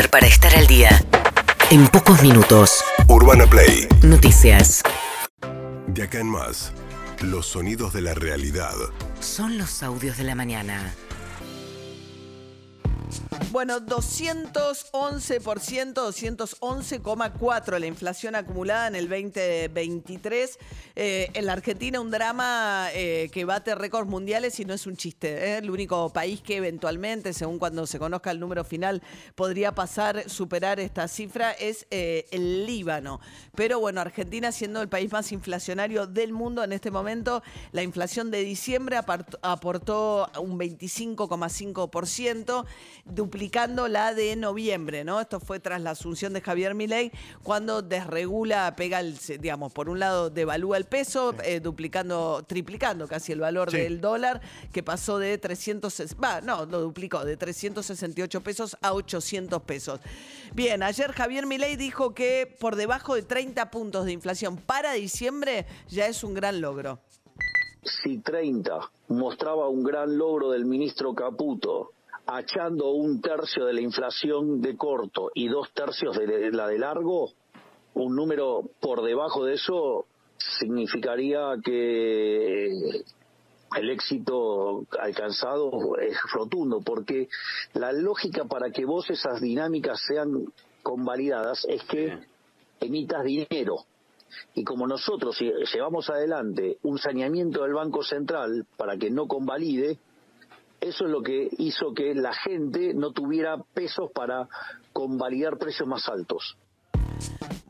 saber para estar al día. En pocos minutos. Urbana Play. Noticias. De acá en más, los sonidos de la realidad. Son los audios de la mañana. Bueno, 211%, 211,4% la inflación acumulada en el 2023. Eh, en la Argentina un drama eh, que bate récords mundiales y no es un chiste. ¿eh? El único país que eventualmente, según cuando se conozca el número final, podría pasar, superar esta cifra es el Líbano. Pero bueno, Argentina siendo el país más inflacionario del mundo en este momento, la inflación de diciembre aportó un 25,5%, duplicando la de noviembre, ¿no? Esto fue tras la asunción de Javier Milei, cuando desregula, pega el, digamos, por un lado devalúa el peso, eh, duplicando, triplicando casi el valor del dólar, que pasó de 300, va, no, lo duplicó, de 368 pesos a 800 pesos. Bien, ayer Javier Milei dijo que por debajo de 30 puntos de inflación para diciembre ya es un gran logro. Si 30 mostraba un gran logro del ministro Caputo, achando un tercio de la inflación de corto y dos tercios de la de largo, un número por debajo de eso significaría que el éxito alcanzado es rotundo, porque la lógica para que vos esas dinámicas sean convalidadas es que emitas dinero. Y como nosotros llevamos adelante un saneamiento del Banco Central para que no convalide, eso es lo que hizo que la gente no tuviera pesos para convalidar precios más altos.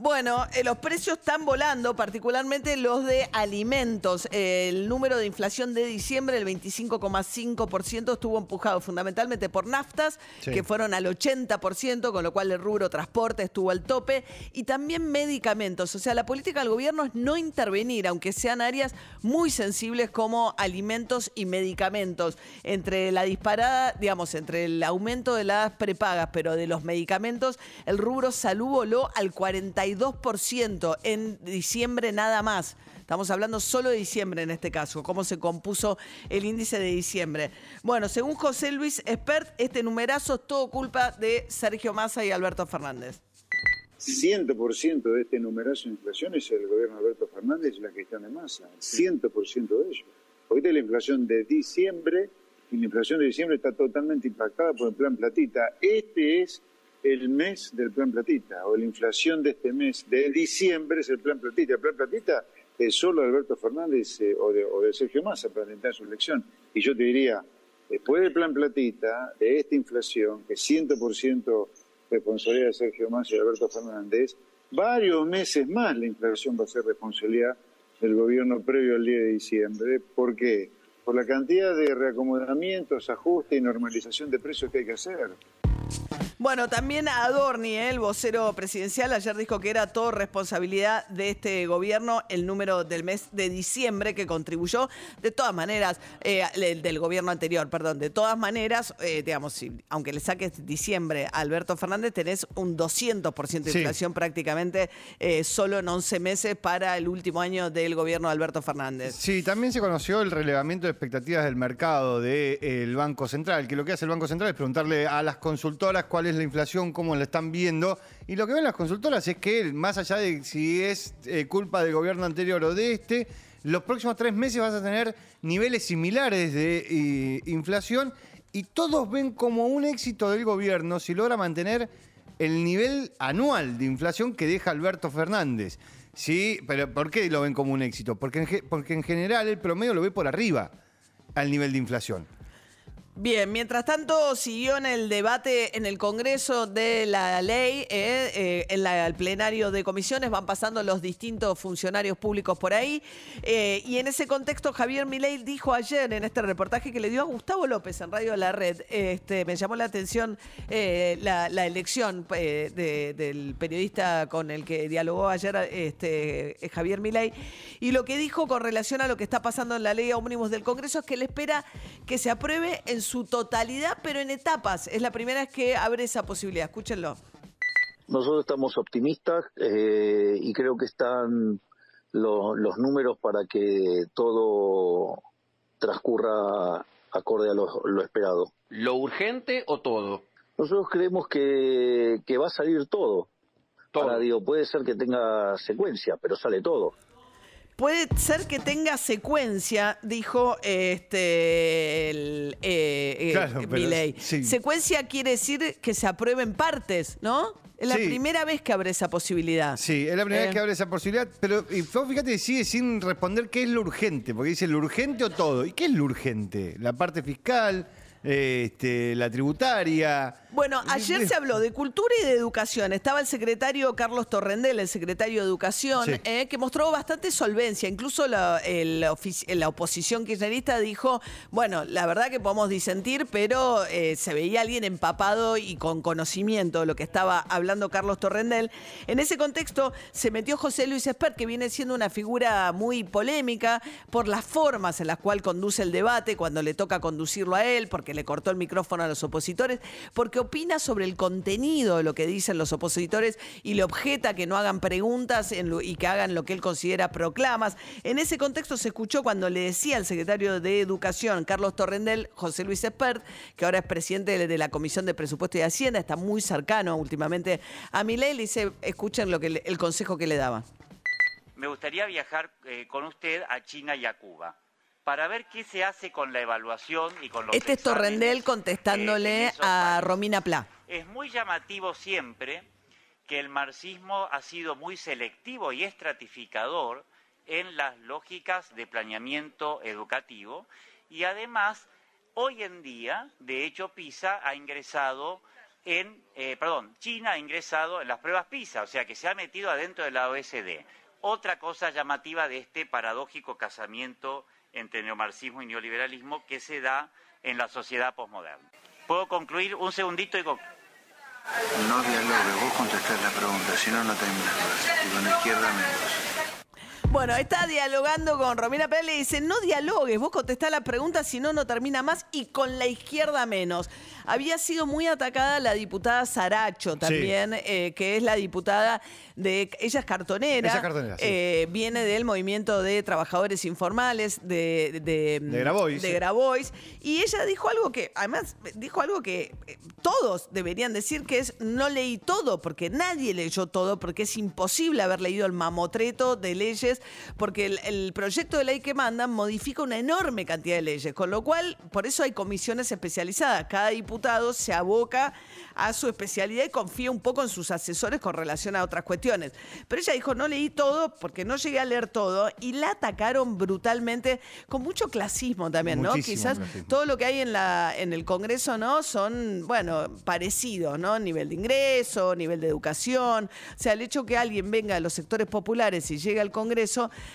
Bueno, eh, los precios están volando, particularmente los de alimentos. el número de inflación de diciembre, el 25,5%, estuvo empujado fundamentalmente por naftas, que fueron al 80%, con lo cual el rubro transporte estuvo al tope, y también medicamentos. O sea, la política del gobierno es no intervenir, aunque sean áreas muy sensibles como alimentos y medicamentos. Entre la disparada, digamos, entre el aumento de las prepagas, pero de los medicamentos, el rubro salud voló al 42% en diciembre nada más. Estamos hablando solo de diciembre en este caso, cómo se compuso el índice de diciembre. Bueno, según José Luis Espert, este numerazo es todo culpa de Sergio Massa y Alberto Fernández. 100% de este numerazo de inflación es el gobierno de Alberto Fernández y la gestión de Massa. 100% de ello. Ahorita la inflación de diciembre, y la inflación de diciembre está totalmente impactada por el plan Platita. Este es el mes del plan platita o la inflación de este mes de diciembre es el plan platita. El plan platita es solo de Alberto Fernández eh, o, de, Sergio Massa para intentar su elección. Y yo te diría, después del plan platita, de esta inflación, que es 100% responsabilidad de Sergio Massa y Alberto Fernández, varios meses más la inflación va a ser responsabilidad del gobierno previo al día de diciembre. ¿Por qué? Por la cantidad de reacomodamientos, ajustes y normalización de precios que hay que hacer. Bueno, también Adorni, ¿eh? el vocero presidencial, ayer dijo que era todo responsabilidad de este gobierno el número del mes de diciembre que contribuyó. De todas maneras, eh, del gobierno anterior, perdón, de todas maneras, eh, digamos, aunque le saques diciembre a Alberto Fernández, tenés un 200% de inflación prácticamente solo en 11 meses para el último año del gobierno de Alberto Fernández. Sí, también se conoció el relevamiento de expectativas del mercado del Banco Central, que lo que hace el Banco Central es preguntarle a las consultoras cuál es la inflación, cómo la están viendo. Y lo que ven las consultoras es que, más allá de si es eh, culpa del gobierno anterior o de este, los próximos tres meses vas a tener niveles similares de inflación y todos ven como un éxito del gobierno si logra mantener el nivel anual de inflación que deja Alberto Fernández. Sí, pero ¿por qué lo ven como un éxito? Porque porque en general el promedio lo ve por arriba al nivel de inflación. Bien, mientras tanto siguió en el debate en el Congreso de la ley, eh, eh, en el plenario de comisiones van pasando los distintos funcionarios públicos por ahí, eh, y en ese contexto Javier Milei dijo ayer en este reportaje que le dio a Gustavo López en Radio La Red, este, me llamó la atención la, elección del periodista con el que dialogó ayer este, Javier Milei, y lo que dijo con relación a lo que está pasando en la ley ómnibus del Congreso es que le espera que se apruebe en su totalidad, pero en etapas. Es la primera vez que abre esa posibilidad. Escúchenlo. Nosotros estamos optimistas eh, y creo que están los números para que todo transcurra acorde a lo, esperado. ¿Lo urgente o todo? Nosotros creemos que, que va a salir todo. Todo. Ahora digo, puede ser que tenga secuencia, pero sale todo. Puede ser que tenga secuencia, dijo este el, eh, eh, Claro, pero sí. Secuencia quiere decir que se aprueben partes, ¿no? Es la Sí. primera vez que abre esa posibilidad. Sí, es la primera Eh. vez que abre esa posibilidad, pero y vos fíjate sigue sin responder qué es lo urgente, porque dice lo urgente o todo. ¿Y qué es lo urgente? La parte fiscal, eh, este, la tributaria. Bueno, ayer se habló de cultura y de educación. Estaba el secretario Carlos Torrendel, el secretario de Educación, Sí. eh, que mostró bastante solvencia. Incluso la, el la oposición kirchnerista dijo, bueno, la verdad que podemos disentir, pero eh, se veía alguien empapado y con conocimiento de lo que estaba hablando Carlos Torrendel. En ese contexto se metió José Luis Espert, que viene siendo una figura muy polémica por las formas en las cuales conduce el debate, cuando le toca conducirlo a él, porque le cortó el micrófono a los opositores, porque opina sobre el contenido de lo que dicen los opositores y le objeta que no hagan preguntas y que hagan lo que él considera proclamas. En ese contexto se escuchó cuando le decía al secretario de Educación, Carlos Torrendel, José Luis Espert, que ahora es presidente de, la Comisión de Presupuesto y Hacienda, está muy cercano últimamente a Milei, le dice, escuchen lo que el consejo que le daba. me gustaría viajar eh, con usted a China y a Cuba para ver qué se hace con la evaluación y con los Este es Torrendel eh, contestándole a. Romina Pla. Es muy llamativo siempre que el marxismo ha sido muy selectivo y estratificador en las lógicas de planeamiento educativo y además hoy en día, de hecho, PISA ha ingresado en, eh, perdón, China ha ingresado en las pruebas PISA, o sea que se ha metido adentro de la OSD. Otra cosa llamativa de este paradójico casamiento entre neomarxismo y neoliberalismo que se da en la sociedad posmoderna. ¿Puedo concluir un segundito y con- No dialogue, vos contestás la pregunta, si no, no terminas. Y con la izquierda menos. Bueno, está dialogando con Romina Pérez, le dice, no dialogues, vos contestás la pregunta, si no, no termina más, y con la izquierda menos. Había sido muy atacada la diputada Saracho también, eh, que es la diputada de... Ella es cartonera. Ella es cartonera, sí. eh, viene del movimiento de trabajadores informales, de... De, De Grabois, de sí. Grabois, y ella dijo algo que, además, dijo algo que eh, todos deberían decir, que es, no leí todo, porque nadie leyó todo, porque es imposible haber leído el mamotreto de leyes, porque el, el proyecto de ley que mandan modifica una enorme cantidad de leyes, con lo cual, por eso hay comisiones especializadas. Cada diputado se aboca a su especialidad y confía un poco en sus asesores con relación a otras cuestiones. Pero ella dijo, no leí todo porque no llegué a leer todo y la atacaron brutalmente con mucho clasismo también, ¿no? Muchísimo Quizás clasismo. todo lo que hay en la en el Congreso, ¿no? Son, bueno, parecidos, ¿no? Nivel de ingreso, nivel de educación. O sea, el hecho que alguien venga de los sectores populares y llegue al Congreso,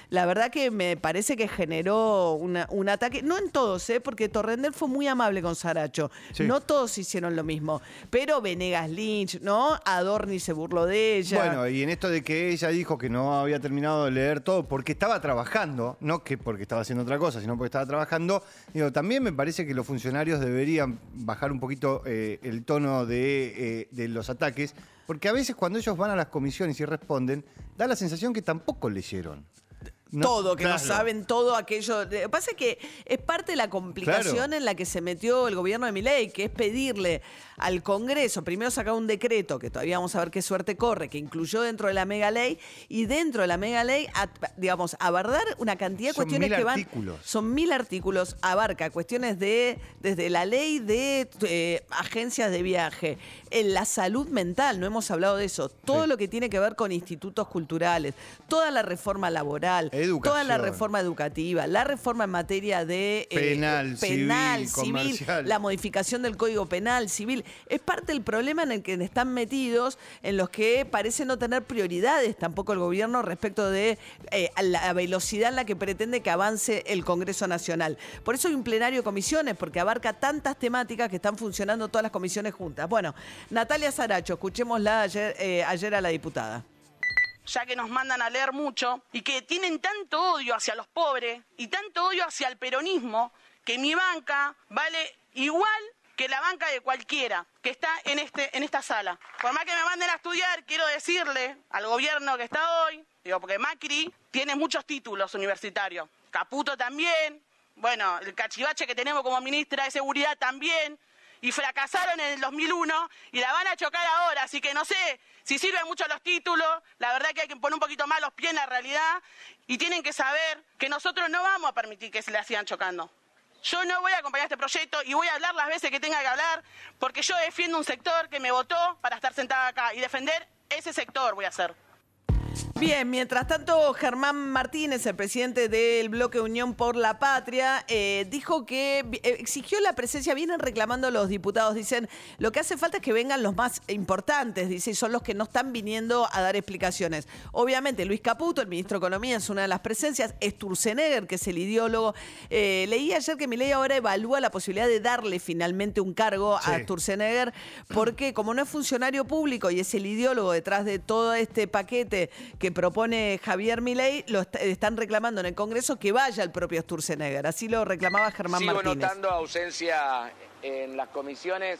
la verdad que me parece que generó una- un ataque, no en todos, ¿eh? Porque Torrendel fue muy amable con Saracho. Sí. No todos hicieron lo mismo. Pero Venegas Lynch, ¿no? Adorni se burló de ella. Bueno, y en esto de que ella dijo que no había terminado de leer todo porque estaba trabajando, no que porque estaba haciendo otra cosa, sino porque estaba trabajando, digo, también me parece que los funcionarios deberían bajar un poquito eh, el tono de, eh, de los ataques, porque a veces cuando ellos van a las comisiones y responden, da la sensación que tampoco leyeron. No, todo, que no claro. saben todo aquello. Lo que pasa es que es parte de la complicación Claro. en la que se metió el gobierno de Milei, que es pedirle al Congreso, primero sacar un decreto, que todavía vamos a ver qué suerte corre, que incluyó dentro de la mega ley, y dentro de la mega ley, a- digamos, abordar una cantidad de Son cuestiones mil que van. artículos. Son mil artículos, abarca cuestiones de, desde la ley de eh, agencias de viaje, en la salud mental, no hemos hablado de eso, todo Sí. lo que tiene que ver con institutos culturales, toda la reforma laboral, Educación. toda la reforma educativa, la reforma en materia de eh, Penal, penal, civil, la modificación del Código Penal, civil, es parte del problema en el que están metidos, en los que parece no tener prioridades tampoco el gobierno respecto de eh, la velocidad en la que pretende que avance el Congreso Nacional. Por eso hay un plenario de comisiones, porque abarca tantas temáticas que están funcionando todas las comisiones juntas. Bueno, Natalia Saracho, escuchémosla ayer, eh, ayer a la diputada. Ya que nos mandan a leer mucho, y que tienen tanto odio hacia los pobres y tanto odio hacia el peronismo, que mi banca vale igual que la banca de cualquiera que está en, este, en esta sala. Por más que me manden a estudiar, quiero decirle al gobierno que está hoy, digo, porque Macri tiene muchos títulos universitarios, Caputo también, bueno, el cachivache que tenemos como ministra de Seguridad también, y fracasaron en el 2001 y la van a chocar ahora. Así que no sé si sirven mucho los títulos, la verdad que hay que poner un poquito más los pies en la realidad y tienen que saber que nosotros no vamos a permitir que se le sigan chocando. Yo no voy a acompañar este proyecto y voy a hablar las veces que tenga que hablar porque yo defiendo un sector que me votó para estar sentada acá y defender ese sector voy a hacer. Bien, mientras tanto, Germán Martínez, el presidente del bloque Unión por la Patria, eh, dijo que eh, exigió la presencia, vienen reclamando los diputados, dicen, lo que hace falta es que vengan los más importantes, dice, y son los que no están viniendo a dar explicaciones. Obviamente, Luis Caputo, el ministro de Economía, es una de las presencias, Sturzenegger, que es el ideólogo. Eh, leí ayer que mi ley ahora evalúa la posibilidad de darle finalmente un cargo a Sturzenegger, porque como no es funcionario público y es el ideólogo detrás de todo este paquete que propone Javier Milei, lo están reclamando en el Congreso que vaya el propio Sturzenegger. Así lo reclamaba Germán Sigo Martínez. notando ausencia en las comisiones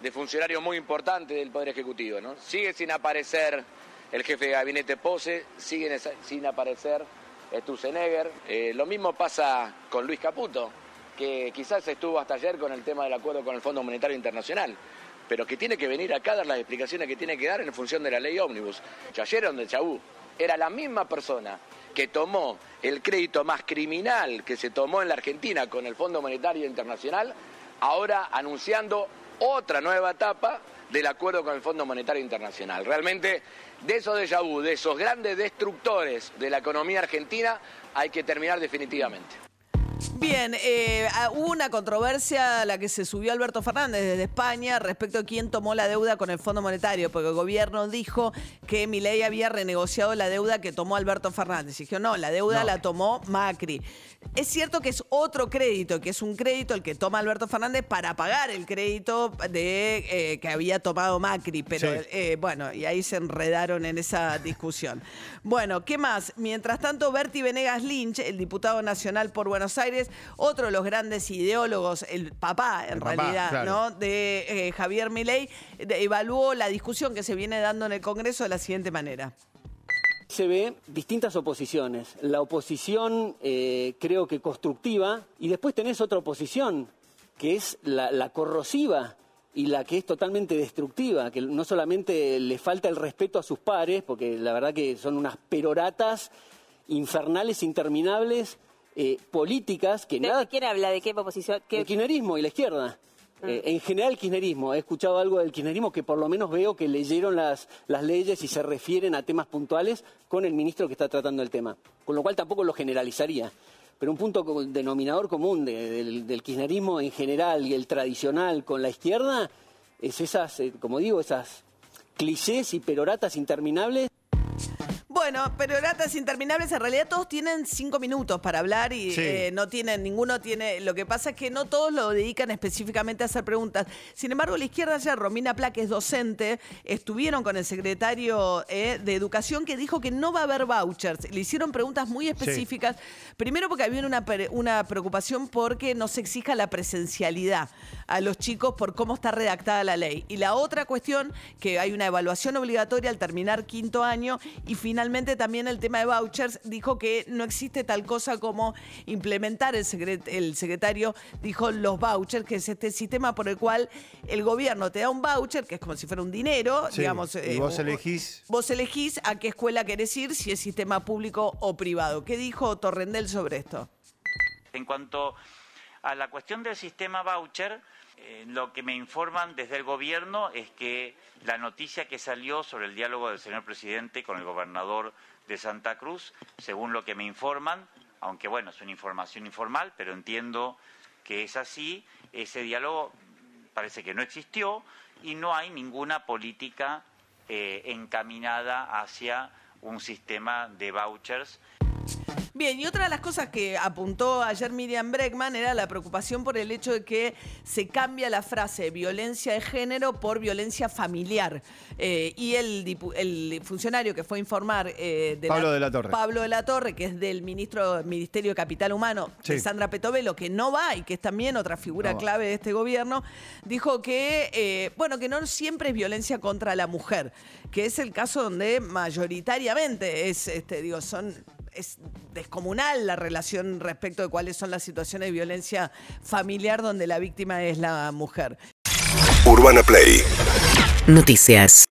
de funcionarios muy importantes del Poder Ejecutivo. ¿no? Sigue sin aparecer el jefe de gabinete Pose, sigue sin aparecer Sturzenegger. Eh, lo mismo pasa con Luis Caputo, que quizás estuvo hasta ayer con el tema del acuerdo con el Fondo Monetario Internacional pero que tiene que venir acá a dar las explicaciones que tiene que dar en función de la ley ómnibus. Ayer donde Chabú era la misma persona que tomó el crédito más criminal que se tomó en la Argentina con el Fondo Monetario Internacional, ahora anunciando otra nueva etapa del acuerdo con el Fondo Monetario Internacional. Realmente, de esos de vu, de esos grandes destructores de la economía argentina, hay que terminar definitivamente. Bien, eh, ah, hubo una controversia a la que se subió Alberto Fernández desde España respecto a quién tomó la deuda con el Fondo Monetario, porque el gobierno dijo que Milei había renegociado la deuda que tomó Alberto Fernández. Y dijo, no, la deuda la tomó Macri. Es cierto que es otro crédito, que es un crédito el que toma Alberto Fernández para pagar el crédito de eh, que había tomado Macri, pero eh, bueno, y ahí se enredaron en esa discusión. Bueno, ¿qué más? Mientras tanto, Berti Venegas Lynch, el diputado nacional por Buenos Aires, otro de los grandes ideólogos, el papá en realidad, ¿no? De eh, Javier Milei, evaluó la discusión que se viene dando en el Congreso de la siguiente manera. Se ve distintas oposiciones. La oposición eh, creo que constructiva y después tenés otra oposición que es la, corrosiva y la que es totalmente destructiva, que no solamente le falta el respeto a sus pares, porque la verdad que son unas peroratas infernales, interminables, eh, políticas que nada... ¿Quién habla? ¿De qué oposición? El kirchnerismo y la izquierda. Ah. Eh, en general, kirchnerismo. He escuchado algo del kirchnerismo que por lo menos veo que leyeron las, las leyes y se refieren a temas puntuales con el ministro que está tratando el tema. Con lo cual tampoco lo generalizaría. Pero un punto denominador común del, del, kirchnerismo en general y el tradicional con la izquierda es esas, eh, como digo, esas clichés y peroratas interminables bueno, pero ratas interminables, en realidad todos tienen cinco minutos para hablar y eh, no tienen, ninguno tiene. Lo que pasa es que no todos lo dedican específicamente a hacer preguntas. Sin embargo, la izquierda ya, Romina Pla, que es docente, estuvieron con el secretario eh, de Educación que dijo que no va a haber vouchers. Le hicieron preguntas muy específicas. Primero porque había una, una preocupación porque no se exija la presencialidad a los chicos por cómo está redactada la ley. Y la otra cuestión, que hay una evaluación obligatoria al terminar quinto año y finalmente finalmente también el tema de vouchers dijo que no existe tal cosa como implementar el, secretario dijo los vouchers, que es este sistema por el cual el gobierno te da un voucher, que es como si fuera un dinero, digamos. Y eh, vos elegís. Vos elegís a qué escuela querés ir, si es sistema público o privado. ¿Qué dijo Torrendel sobre esto? En cuanto a la cuestión del sistema voucher, lo que me informan desde el gobierno es que la noticia que salió sobre el diálogo del señor presidente con el gobernador de Santa Cruz, según lo que me informan, aunque bueno, es una información informal, pero entiendo que es así, ese diálogo parece que no existió y no hay ninguna política eh, encaminada hacia un sistema de vouchers Bien, y otra de las cosas que apuntó ayer Miriam Bregman era la preocupación por el hecho de que se cambia la frase violencia de género por violencia familiar. Eh, y el, funcionario que fue a informar eh, de Pablo de la Torre. Pablo de la Torre, que es del ministro Ministerio de Capital Humano, de Sandra Petovelo, que no va y que es también otra figura clave de este gobierno, dijo que, eh, bueno, que no siempre es violencia contra la mujer, que es el caso donde mayoritariamente es, este, digo, son es descomunal la relación respecto de cuáles son las situaciones de violencia familiar donde la víctima es la mujer. Urbana Play. Noticias.